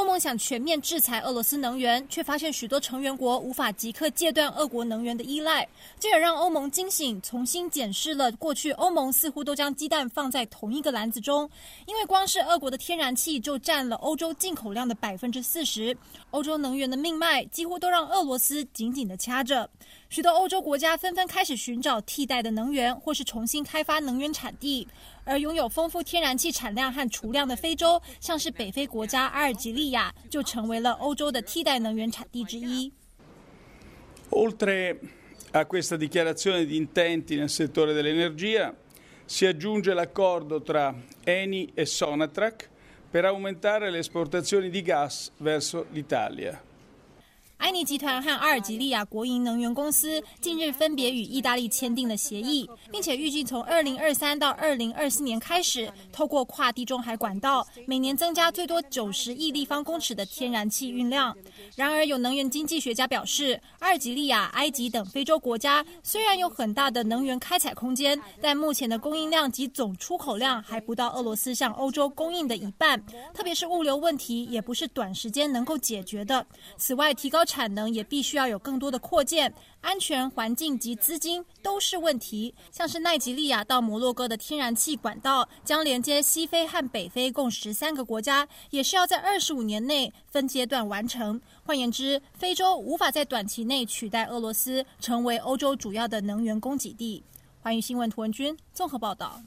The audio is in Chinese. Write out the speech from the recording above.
欧盟想全面制裁俄罗斯能源，却发现许多成员国无法即刻戒断俄国能源的依赖，这也让欧盟惊醒，重新检视了过去欧盟似乎都将鸡蛋放在同一个篮子中，因为光是俄国的天然气就占了欧洲进口量的百分之四十，欧洲能源的命脉几乎都让俄罗斯紧紧地掐着。许多欧洲国家纷纷开始寻找替代的能源，或是重新开发能源产地。而拥有丰富天然气产量和储量的非洲，像是北非国家阿尔及利亚，就成为了欧洲的替代能源产地之一。Oltre a questa dichiarazione di intenti nel settore dell'energia, si aggiunge l'accordo tra Eni e Sonatrach per aumentare le esportazioni di gas verso l'Italia. 埃尼集团和阿尔及利亚国营能源公司近日分别与意大利签订了协议，并且预计从二零二三到二零二四年开始，透过跨地中海管道，每年增加最多九十亿立方公尺的天然气运量。然而，有能源经济学家表示，阿尔及利亚、埃及等非洲国家虽然有很大的能源开采空间，但目前的供应量及总出口量还不到俄罗斯向欧洲供应的一半，特别是物流问题也不是短时间能够解决的。此外，提高产能也必须要有更多的扩建，安全环境及资金都是问题。像是奈及利亚到摩洛哥的天然气管道，将连接西非和北非共十三个国家，也是要在二十五年内分阶段完成。换言之，非洲无法在短期内取代俄罗斯成为欧洲主要的能源供给地。寰宇新闻图文君综合报道。